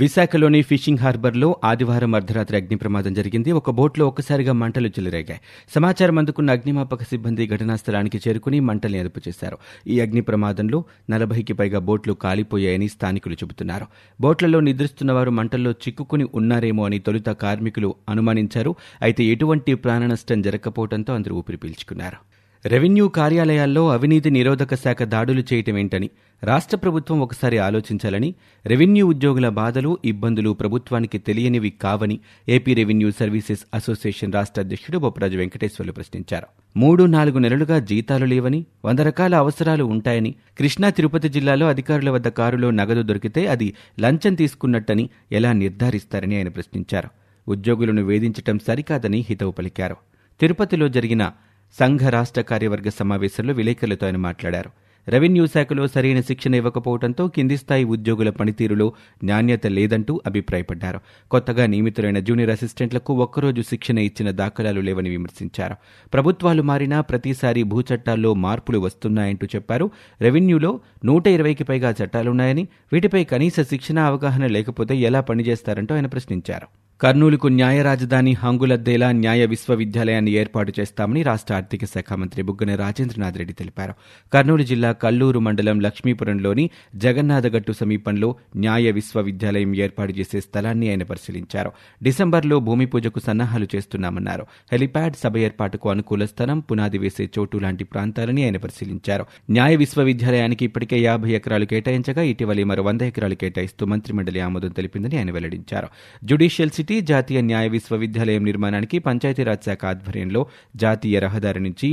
విశాఖలోని ఫిషింగ్ హార్బర్లో ఆదివారం అర్ధరాత్రి అగ్ని ప్రమాదం జరిగింది. ఒక బోట్లో ఒక్కసారిగా మంటలు చెలరేగాయి. సమాచారం అందుకున్న అగ్నిమాపక సిబ్బంది ఘటనా స్థలానికి చేరుకుని మంటల్ని అదుపు చేశారు. ఈ అగ్ని ప్రమాదంలో నలభైకి పైగా బోట్లు కాలిపోయాయని స్థానికులు చెబుతున్నారు. బోట్లలో నిద్రిస్తున్న వారు మంటల్లో చిక్కుకుని ఉన్నారేమో అని తొలుత కార్మికులు అనుమానించారు. అయితే ఎటువంటి ప్రాణనష్టం జరగకపోవడంతో అందరూ ఊపిరి పీల్చుకున్నారు. రెవెన్యూ కార్యాలయాల్లో అవినీతి నిరోధక శాఖ దాడులు చేయటం ఏంటని రాష్ట్ర ప్రభుత్వం ఒకసారి ఆలోచించాలని రెవెన్యూ ఉద్యోగుల బాధలు ఇబ్బందులు ప్రభుత్వానికి తెలియనివి కావని ఏపీ రెవెన్యూ సర్వీసెస్ అసోసియేషన్ రాష్ట్ర అధ్యక్షుడు బొప్పరాజు వెంకటేశ్వర్లు ప్రశ్నించారు. మూడు నాలుగు నెలలుగా జీతాలు లేవని వంద రకాల అవసరాలు ఉంటాయని కృష్ణా తిరుపతి జిల్లాలో అధికారుల వద్ద కారులో నగదు దొరికితే అది లంచం తీసుకున్నట్టని ఎలా నిర్ధారిస్తారని ఆయన ప్రశ్నించారు. ఉద్యోగులను వేధించటం సరికాదని హితవు పలికారు. తిరుపతిలో జరిగిన సంఘ రాష్ట్ర కార్యవర్గ సమావేశంలో విలేకరులతో ఆయన మాట్లాడారు. రెవెన్యూ శాఖలో సరైన శిక్షణ ఇవ్వకపోవడంతో కింది స్థాయి ఉద్యోగుల పనితీరులో నాణ్యత లేదంటూ అభిప్రాయపడ్డారు. కొత్తగా నియమితులైన జూనియర్ అసిస్టెంట్లకు ఒక్కరోజు శిక్షణ ఇచ్చిన దాఖలాలు లేవని విమర్శించారు. ప్రభుత్వాలు మారినా ప్రతిసారి భూచట్టాల్లో మార్పులు వస్తున్నాయంటూ చెప్పారు. రెవెన్యూలో నూట ఇరవైకి పైగా చట్టాలున్నాయని వీటిపై కనీస శిక్షణ అవగాహన లేకపోతే ఎలా పనిచేస్తారంటూ ఆయన ప్రశ్నించారు. కర్నూలుకు న్యాయ రాజధాని హంగులద్దేలా న్యాయ విశ్వవిద్యాలయాన్ని ఏర్పాటు చేస్తామని రాష్ట్ర ఆర్థిక శాఖ మంత్రి బుగ్గన రాజేంద్రనాథ్ రెడ్డి తెలిపారు. కర్నూలు జిల్లా కల్లూరు మండలం లక్ష్మీపురంలోని జగన్నాథగట్టు సమీపంలో న్యాయ విశ్వవిద్యాలయం ఏర్పాటు చేసే స్థలాన్ని ఆయన పరిశీలించారు. డిసెంబర్లో భూమి పూజకు సన్నాహాలు చేస్తున్నామన్నారు. హెలిప్యాడ్ సభ ఏర్పాటుకు అనుకూల స్థలం పునాది వేసే చోటు లాంటి ప్రాంతాలని ఆయన పరిశీలించారు. న్యాయ విశ్వవిద్యాలయానికి ఇప్పటికే యాభై ఎకరాలు కేటాయించగా ఇటీవలి మరో వంద ఎకరాలు కేటాయిస్తూ మంత్రిమండలి ఆమోదం తెలిపిందని ఆయన వెల్లడించారు. జ్యుడిషియల్ యూనివర్సిటీ జాతీయ న్యాయ విశ్వవిద్యాలయం నిర్మాణానికి పంచాయతీరాజ్ శాఖ ఆధ్వర్యంలో జాతీయ రహదారి నుంచి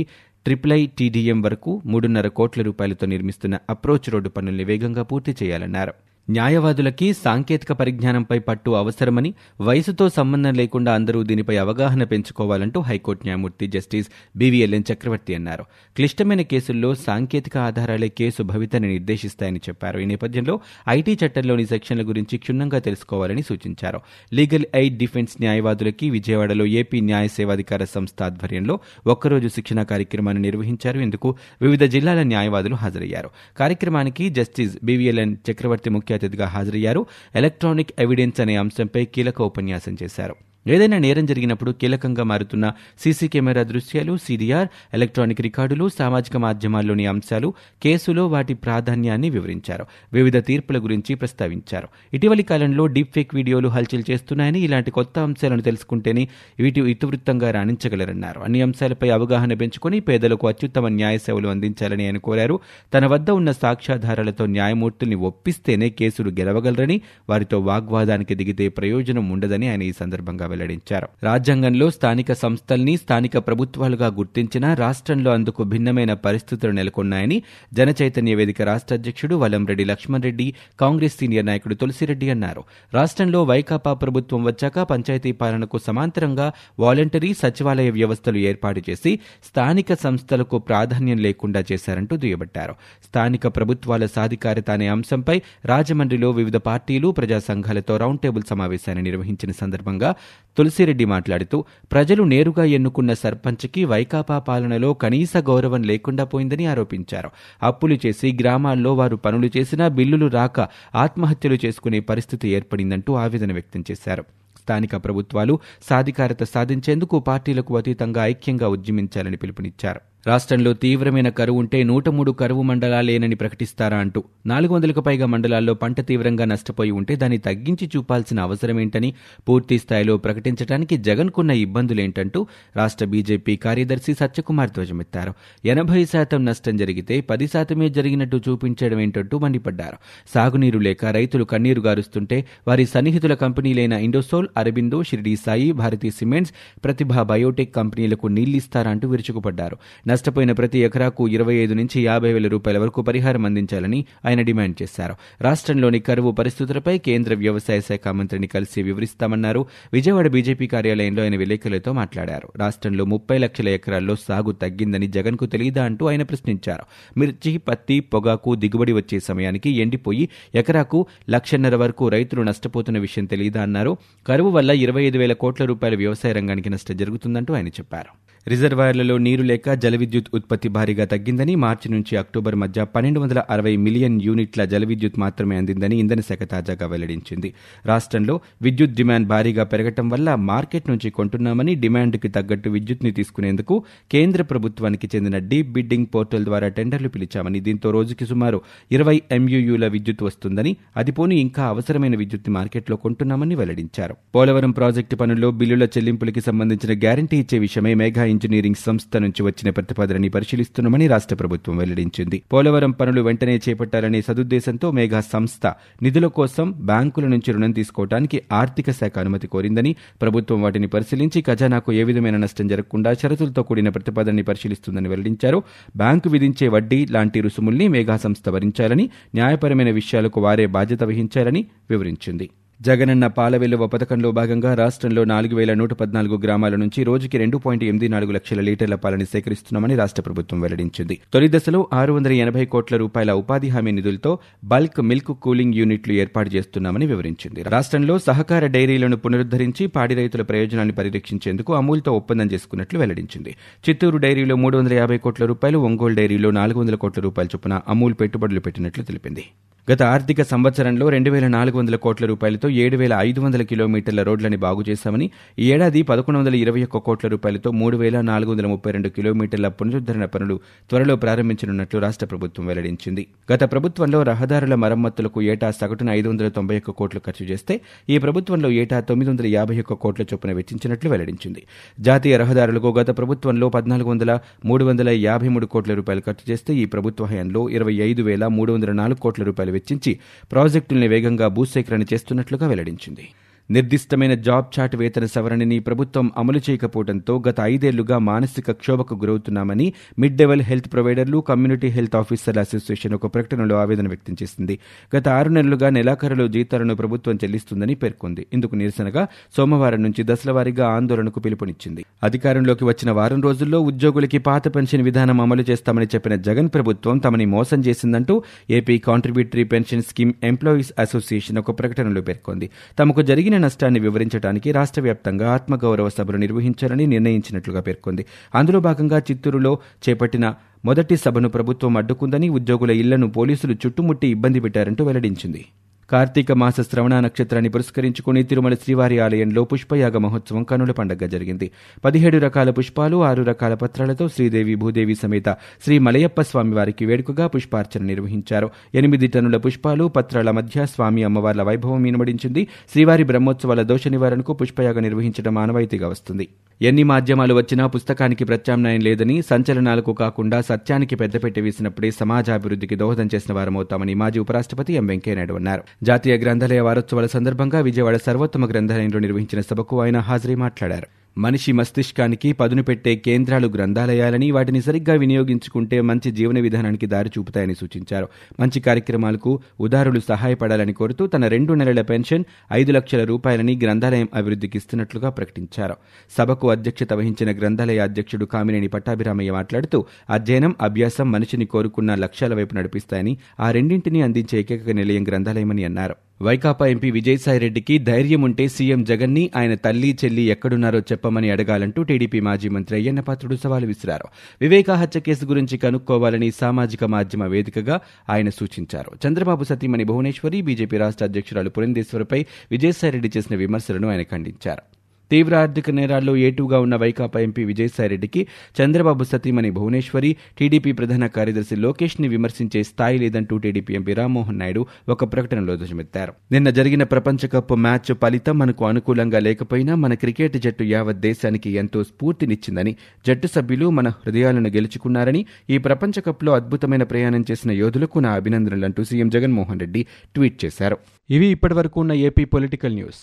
ట్రిపుల్ ఐ టీడీఎం వరకు మూడున్నర కోట్ల రూపాయలతో నిర్మిస్తున్న అప్రోచ్ రోడ్డు పనుల్ని వేగంగా పూర్తి చేయాలన్నారు. న్యాయవాదులకి సాంకేతిక పరిజ్ఞానంపై పట్టు అవసరమని వయసుతో సంబంధం లేకుండా అందరూ దీనిపై అవగాహన పెంచుకోవాలంటూ హైకోర్టు న్యాయమూర్తి జస్టిస్ బీవీఎల్ఎన్ చక్రవర్తి అన్నారు. క్లిష్టమైన కేసుల్లో సాంకేతిక ఆధారాలే కేసు భవితని నిర్దేశిస్తాయని చెప్పారు. ఈ నేపథ్యంలో ఐటీ చట్టంలోని సెక్షన్ల గురించి క్షుణ్ణంగా తెలుసుకోవాలని సూచించారు. లీగల్ ఎయిడ్ డిఫెన్స్ న్యాయవాదులకి విజయవాడలో ఏపీ న్యాయ సేవాధికార సంస్థ ఆధ్వర్యంలో ఒక్కరోజు శిక్షణ కార్యక్రమాన్ని నిర్వహించారు. ఇందుకు వివిధ జిల్లాల న్యాయవాదులు హాజరయ్యారు. కార్యక్రమానికి జస్టిస్ బీవీఎల్ఎన్ చక్రవర్తి ముఖ్య అతిథిగా హాజరయ్యారు. ఎలక్ట్రానిక్ ఎవిడెన్స్ అనే అంశంపై కీలక ఉపన్యాసం చేశారు. ఏదైనా నేరం జరిగినప్పుడు కీలకంగా మారుతున్న సీసీ కెమెరా దృశ్యాలు సీడీఆర్ ఎలక్ట్రానిక్ రికార్డులు సామాజిక మాధ్యమాల్లోని అంశాలు కేసులో వాటి ప్రాధాన్యాన్ని వివరించారు. వివిధ తీర్పుల గురించి ప్రస్తావించారు. ఇటీవలి కాలంలో డీప్ ఫేక్ వీడియోలు హల్చల్ చేస్తున్నాయని ఇలాంటి కొత్త అంశాలను తెలుసుకుంటేనే వీటి ఇతివృత్తంగా రాణించగలరన్నారు. అన్ని అంశాలపై అవగాహన పెంచుకుని పేదలకు అత్యుత్తమ న్యాయ సేవలు అందించాలని ఆయన కోరారు. తన వద్ద ఉన్న సాక్ష్యాధారాలతో న్యాయమూర్తుల్ని ఒప్పిస్తేనే కేసులు గెలవగలరని వారితో వాగ్వాదానికి దిగితే ప్రయోజనం ఉండదని ఆయన ఈ సందర్భంగా వెల్లడించారు. రాజ్యాంగంలో స్థానిక సంస్థల్ని స్థానిక ప్రభుత్వాలుగా గుర్తించినా రాష్ట్రంలో అందుకు భిన్నమైన పరిస్థితులు నెలకొన్నాయని జనచైతన్య వేదిక రాష్ట్ర అధ్యక్షుడు వలంరెడ్డి లక్ష్మణ్ రెడ్డి కాంగ్రెస్ సీనియర్ నాయకుడు తులసిరెడ్డి అన్నారు. రాష్ట్రంలో వైకాపా ప్రభుత్వం వచ్చాక పంచాయతీ పాలనకు సమాంతరంగా వాలంటరీ సచివాలయ వ్యవస్థలు ఏర్పాటు చేసి స్థానిక సంస్థలకు ప్రాధాన్యం లేకుండా చేశారంటూ దుయ్యబట్టారు. స్థానిక ప్రభుత్వాల సాధికారిత అనే అంశంపై రాజమండ్రిలో వివిధ పార్టీలు ప్రజా సంఘాలతో రౌండ్ టేబుల్ సమావేశాన్ని నిర్వహించిన సందర్భంగా తులసిరెడ్డి మాట్లాడుతూ ప్రజలు నేరుగా ఎన్నుకున్న సర్పంచ్కి వైకాపా పాలనలో కనీస గౌరవం లేకుండా పోయిందని ఆరోపించారు. అప్పులు చేసి గ్రామాల్లో వారు పనులు చేసినా బిల్లులు రాక ఆత్మహత్యలు చేసుకునే పరిస్థితి ఏర్పడిందంటూ ఆవేదన వ్యక్తం చేశారు. స్థానిక ప్రభుత్వాలు సాధికారత సాధించేందుకు పార్టీలకు అతీతంగా ఐక్యంగా ఉద్యమించాలని పిలుపునిచ్చారు. రాష్ట్రంలో తీవ్రమైన కరువు ఉంటే నూట మూడు కరువు మండలాలేనని ప్రకటిస్తారా అంటూ నాలుగు వందలకు పైగా మండలాల్లో పంట తీవ్రంగా నష్టపోయి ఉంటే దాన్ని తగ్గించి చూపాల్సిన అవసరమేంటని పూర్తి స్థాయిలో ప్రకటించడానికి జగన్కున్న ఇబ్బందులేంటంటూ రాష్ట్ర బీజేపీ కార్యదర్శి సత్యకుమార్ ధ్వజమెత్తారు. ఎనభై శాతం నష్టం జరిగితే పది శాతమే జరిగినట్టు చూపించడం ఏంటంటూ మండిపడ్డారు. సాగునీరు లేక రైతులు కన్నీరు గారుస్తుంటే వారి సన్నిహితుల కంపెనీలైన ఇండోసోల్ అరబిందో షిరిడీ సాయి భారతీ సిమెంట్స్ ప్రతిభ బయోటెక్ కంపెనీలకు నీళ్ళిస్తారంటూ విరుచుకుపడ్డారు. నష్టపోయిన ప్రతి ఎకరాకు ఇరవై ఐదు నుంచి యాభై వేల రూపాయల వరకు పరిహారం అందించాలని ఆయన డిమాండ్ చేశారు. రాష్ట్రంలోని కరువు పరిస్థితులపై కేంద్ర వ్యవసాయ శాఖ మంత్రిని కలిసి వివరిస్తామన్నారు. విజయవాడ బీజేపీ కార్యాలయంలో ఆయన విలేకరులతో మాట్లాడారు. రాష్ట్రంలో ముప్పై లక్షల ఎకరాల్లో సాగు తగ్గిందని జగన్కు తెలియదా అంటూ ఆయన ప్రశ్నించారు. మిర్చి పత్తి పొగాకు దిగుబడి వచ్చే సమయానికి ఎండిపోయి ఎకరాకు లక్షన్నర వరకు రైతులు నష్టపోతున్న విషయం తెలియదా అన్నారు. కరువు వల్ల ఇరవై ఐదు వేల కోట్ల రూపాయల వ్యవసాయ రంగానికి నష్టం జరుగుతుందంటూ ఆయన చెప్పారు. రిజర్వాయర్లలో నీరు లేక జల విద్యుత్ ఉత్పత్తి భారీగా తగ్గిందని మార్చి నుంచి అక్టోబర్ మధ్య పన్నెండు వందల అరవై మిలియన్ యూనిట్ల జల విద్యుత్ మాత్రమే అందిందని ఇంధన శాఖ తాజాగా వెల్లడించింది. రాష్ట్రంలో విద్యుత్ డిమాండ్ భారీగా పెరగటం వల్ల మార్కెట్ నుంచి కొంటున్నామని డిమాండ్కి తగ్గట్టు విద్యుత్ని తీసుకునేందుకు కేంద్ర ప్రభుత్వానికి చెందిన డీప్ బిడ్డింగ్ పోర్టల్ ద్వారా టెండర్లు పిలిచామని దీంతో రోజుకి సుమారు ఇరవై ఎంయూయూల విద్యుత్ వస్తుందని అది పోని ఇంకా అవసరమైన విద్యుత్ని మార్కెట్లో కొంటున్నామని వెల్లడించారు. పోలవరం ప్రాజెక్టు పనుల్లో బిల్లుల చెల్లింపులకి సంబంధించిన గ్యారంటీ ఇచ్చే విషయమై మేఘా ఇంజనీరింగ్ సంస్థ నుంచి వచ్చిన ప్రతిపాదనని పరిశీలిస్తున్నామని రాష్ట్ర ప్రభుత్వం వెల్లడించింది. పోలవరం పనులు వెంటనే చేపట్టాలనే సదుద్దేశంతో మేఘా సంస్థ నిధుల కోసం బ్యాంకుల నుంచి రుణం తీసుకోవడానికి ఆర్థిక శాఖ అనుమతి కోరిందని ప్రభుత్వం వాటిని పరిశీలించి ఖజానాకు ఏ విధమైన నష్టం జరగకుండా షరతులతో కూడిన ప్రతిపాదనని పరిశీలిస్తుందని వెల్లడించారు. బ్యాంకు విధించే వడ్డీ లాంటి రుసుముల్ని మేఘా సంస్థ భరించాలని న్యాయపరమైన విషయాలకు వారే బాధ్యత వహించాలని వివరించింది. జగనన్న పాల వెలువ పథకంలో భాగంగా రాష్ట్రంలో నాలుగు వేల నూట పద్నాలుగు గ్రామాల నుంచి రోజుకి రెండు పాయింట్ ఎనిమిది నాలుగు లక్షల లీటర్ల పాలని సేకరిస్తున్నామని రాష్ట్ర ప్రభుత్వం వెల్లడించింది. తొలి దశలో ఆరు వందల ఎనభై కోట్ల రూపాయల ఉపాధి హామీ నిధులతో బల్క్ మిల్క్ కూలింగ్ యూనిట్లు ఏర్పాటు చేస్తున్నామని వివరించింది. రాష్ట్రంలో సహకార డైరీలను పునరుద్ధరించి పాడి రైతుల ప్రయోజనాన్ని పరిరక్షించేందుకు అమూల్తో ఒప్పందం చేసుకున్నట్లు వెల్లడించింది. చిత్తూరు డైరీలో మూడు వందల యాభై కోట్ల రూపాయలు ఒంగోలు డైరీలో నాలుగు వందల కోట్ల రూపాయల చొప్పున అమూల్ పెట్టుబడులు పెట్టినట్లు తెలిపింది. గత ఆర్థిక సంవత్సరంలో రెండు వేల నాలుగు వందల కోట్ల రూపాయలతో ఏడు వేల ఐదు వందల కిలోమీటర్ల రోడ్లని బాగు చేశామని ఈ ఏడాది పదకొండు వందల ఇరవై ఒక్క కోట్ల రూపాయలతో మూడు వేల నాలుగు వందల ముప్పై రెండు కిలోమీటర్ల పునరుద్ధరణ పనులు త్వరలో ప్రారంభించనున్నట్లు రాష్ట్ర ప్రభుత్వం వెల్లడించింది. గత ప్రభుత్వంలో రహదారుల మరమ్మతులకు ఏటా సగటున ఐదు వందల తొంభై ఒక్క కోట్లు ఖర్చు చేస్తే ఈ ప్రభుత్వంలో ఏటా తొమ్మిది వందల యాభై ఒక్క కోట్ల చొప్పున వెచ్చించినట్లు వెల్లడించింది. జాతీయ రహదారులకు గత ప్రభుత్వంలో పద్నాలుగు వందల మూడు వందల యాభై మూడు కోట్ల రూపాయలు ఖర్చు చేస్తే ఈ ప్రభుత్వ హయాంలో ఇరవై ఐదు వేల మూడు వందల నాలుగు కోట్ల రూపాయలు వెచ్చించి ప్రాజెక్టుల్ని వేగంగా భూసేకరణ చేస్తున్నట్లు చేసినట్లుగా వెల్లడించింది. నిర్దిష్టమైన జాబ్ చాట్ వేతన సవరణని ప్రభుత్వం అమలు చేయకపోవడంతో గత ఐదేళ్ళుగా మానసిక క్షోభకు గురవుతున్నామని మిడ్ లెవెల్ హెల్త్ ప్రొవైడర్లు కమ్యూనిటీ హెల్త్ ఆఫీసర్ల అసోసియేషన్ ఒక ప్రకటనలో ఆవేదన వ్యక్తం చేసింది. గత ఆరు నెలలుగా నెలాఖరులో జీతాలను ప్రభుత్వం చెల్లిస్తుందని పేర్కొంది. ఇందుకు నిరసనగా సోమవారం నుంచి దశలవారీగా ఆందోళనకు పిలుపునిచ్చింది. అధికారంలోకి వచ్చిన వారం రోజుల్లో ఉద్యోగులకి పాత పెన్షన్ విధానం అమలు చేస్తామని చెప్పిన జగన్ ప్రభుత్వం తమని మోసం చేసిందంటూ AP contributory pension scheme employees association ఒక ప్రకటనలో పేర్కొంది. తమకు జరిగిన నష్టాన్ని వివరించడానికి రాష్ట్ర వ్యాప్తంగా ఆత్మగౌరవ సభలు నిర్వహించాలని నిర్ణయించినట్లుగా పేర్కొంది. అందులో భాగంగా చిత్తూరులో చేపట్టిన మొదటి సభను ప్రభుత్వం అడ్డుకుందని ఉద్యోగుల ఇళ్ళను పోలీసులు చుట్టుముట్టి ఇబ్బంది పెట్టారంటూ వెల్లడించింది. కార్తీక మాస శ్రవణ నక్షత్రాన్ని పురస్కరించుకుని తిరుమల శ్రీవారి ఆలయంలో పుష్పయాగ మహోత్సవం కనుల పండగ జరిగింది. పదిహేడు రకాల పుష్పాలు ఆరు రకాల పత్రాలతో శ్రీదేవి భూదేవి సమేత శ్రీ మలయప్ప స్వామి వారికి వేడుకగా పుష్పార్చన నిర్వహించారు. ఎనిమిది టన్నుల పుష్పాలు పత్రాల మధ్య స్వామి అమ్మవార్ల వైభవం మీనబడించింది శ్రీవారి బ్రహ్మోత్సవాల దోష నివారణకు పుష్పయాగ నిర్వహించడం ఆనవాయితీగా వస్తుంది. ఎన్ని మాధ్యమాలు వచ్చినా పుస్తకానికి ప్రత్యామ్నాయం లేదని సంచలనాలకు కాకుండా సత్యానికి పెద్దపెట్టి వేసినప్పుడే సమాజాభివృద్ధికి దోహదం చేసిన వారమవుతామని మాజీ ఉపరాష్ట్రపతి ఎం వెంకయ్యనాయుడు అన్నారు. జాతీయ గ్రంథాలయ వారోత్సవాల సందర్భంగా విజయవాడ సర్వోత్తమ గ్రంథాలయంలో నిర్వహించిన సభకు ఆయన హాజరై మాట్లాడారు. మనిషి మస్తిష్కానికి పదును పెట్టే కేంద్రాలు గ్రంథాలయాలని వాటిని సరిగ్గా వినియోగించుకుంటే మంచి జీవన విధానానికి దారి చూపుతాయని సూచించారు. మంచి కార్యక్రమాలకు ఉదారులు సహాయపడాలని కోరుతూ తన రెండు నెలల పెన్షన్ ఐదు లక్షల రూపాయలని గ్రంథాలయం అభివృద్ధికి ఇస్తున్నట్లుగా ప్రకటించారు. సభకు అధ్యక్షత వహించిన గ్రంథాలయ అధ్యక్షుడు కామినేని పట్టాభిరామయ్య మాట్లాడుతూ అధ్యయనం అభ్యాసం మనిషిని కోరుకున్న లక్ష్యాల వైపు నడిపిస్తాయని ఆ రెండింటినీ అందించే ఏకైక నిలయం గ్రంథాలయమని అన్నారు. వైకాపా ఎంపీ విజయసాయిరెడ్డికి ధైర్యం ఉంటే సీఎం జగన్ని ఆయన తల్లి చెల్లి ఎక్కడున్నారో చెప్పమని అడగాలంటూ టీడీపీ మాజీ మంత్రి అయ్యన్న పాత్రుడు సవాలు విసిరారు. వివేకా హత్య కేసు గురించి కనుక్కోవాలని సామాజిక మాధ్యమ వేదికగా ఆయన సూచించారు. చంద్రబాబు సతీమణి భువనేశ్వరి బీజేపీ రాష్ట్ర అధ్యక్షురాలు పురంధేశ్వరిపై విజయసాయిరెడ్డి చేసిన విమర్శలను ఆయన ఖండించారు. తీవ్ర ఆర్థిక నేరాల్లో ఏటుగా ఉన్న వైకాపా ఎంపీ విజయసాయిరెడ్డికి చంద్రబాబు సతీమణి భువనేశ్వరి టీడీపీ ప్రధాన కార్యదర్శి లోకేష్ని విమర్శించే స్థాయి లేదంటూ టీడీపీ ఎంపీ రామ్మోహన్ నాయుడు ఒక ప్రకటనలో ధ్వజమెత్తారు. నిన్న జరిగిన ప్రపంచ కప్ మ్యాచ్ ఫలితం మనకు అనుకూలంగా లేకపోయినా మన క్రికెట్ జట్టు యావత్ దేశానికి ఎంతో స్ఫూర్తినిచ్చిందని జట్టు సభ్యులు మన హృదయాలను గెలుచుకున్నారని ఈ ప్రపంచ కప్లో అద్భుతమైన ప్రయాణం చేసిన యోధులకు నా అభినందనలంటూ సీఎం జగన్మోహన్ రెడ్డి ట్వీట్ చేశారు. ఇవి ఇప్పటివరకు ఉన్న ఏపీ పొలిటికల్ న్యూస్.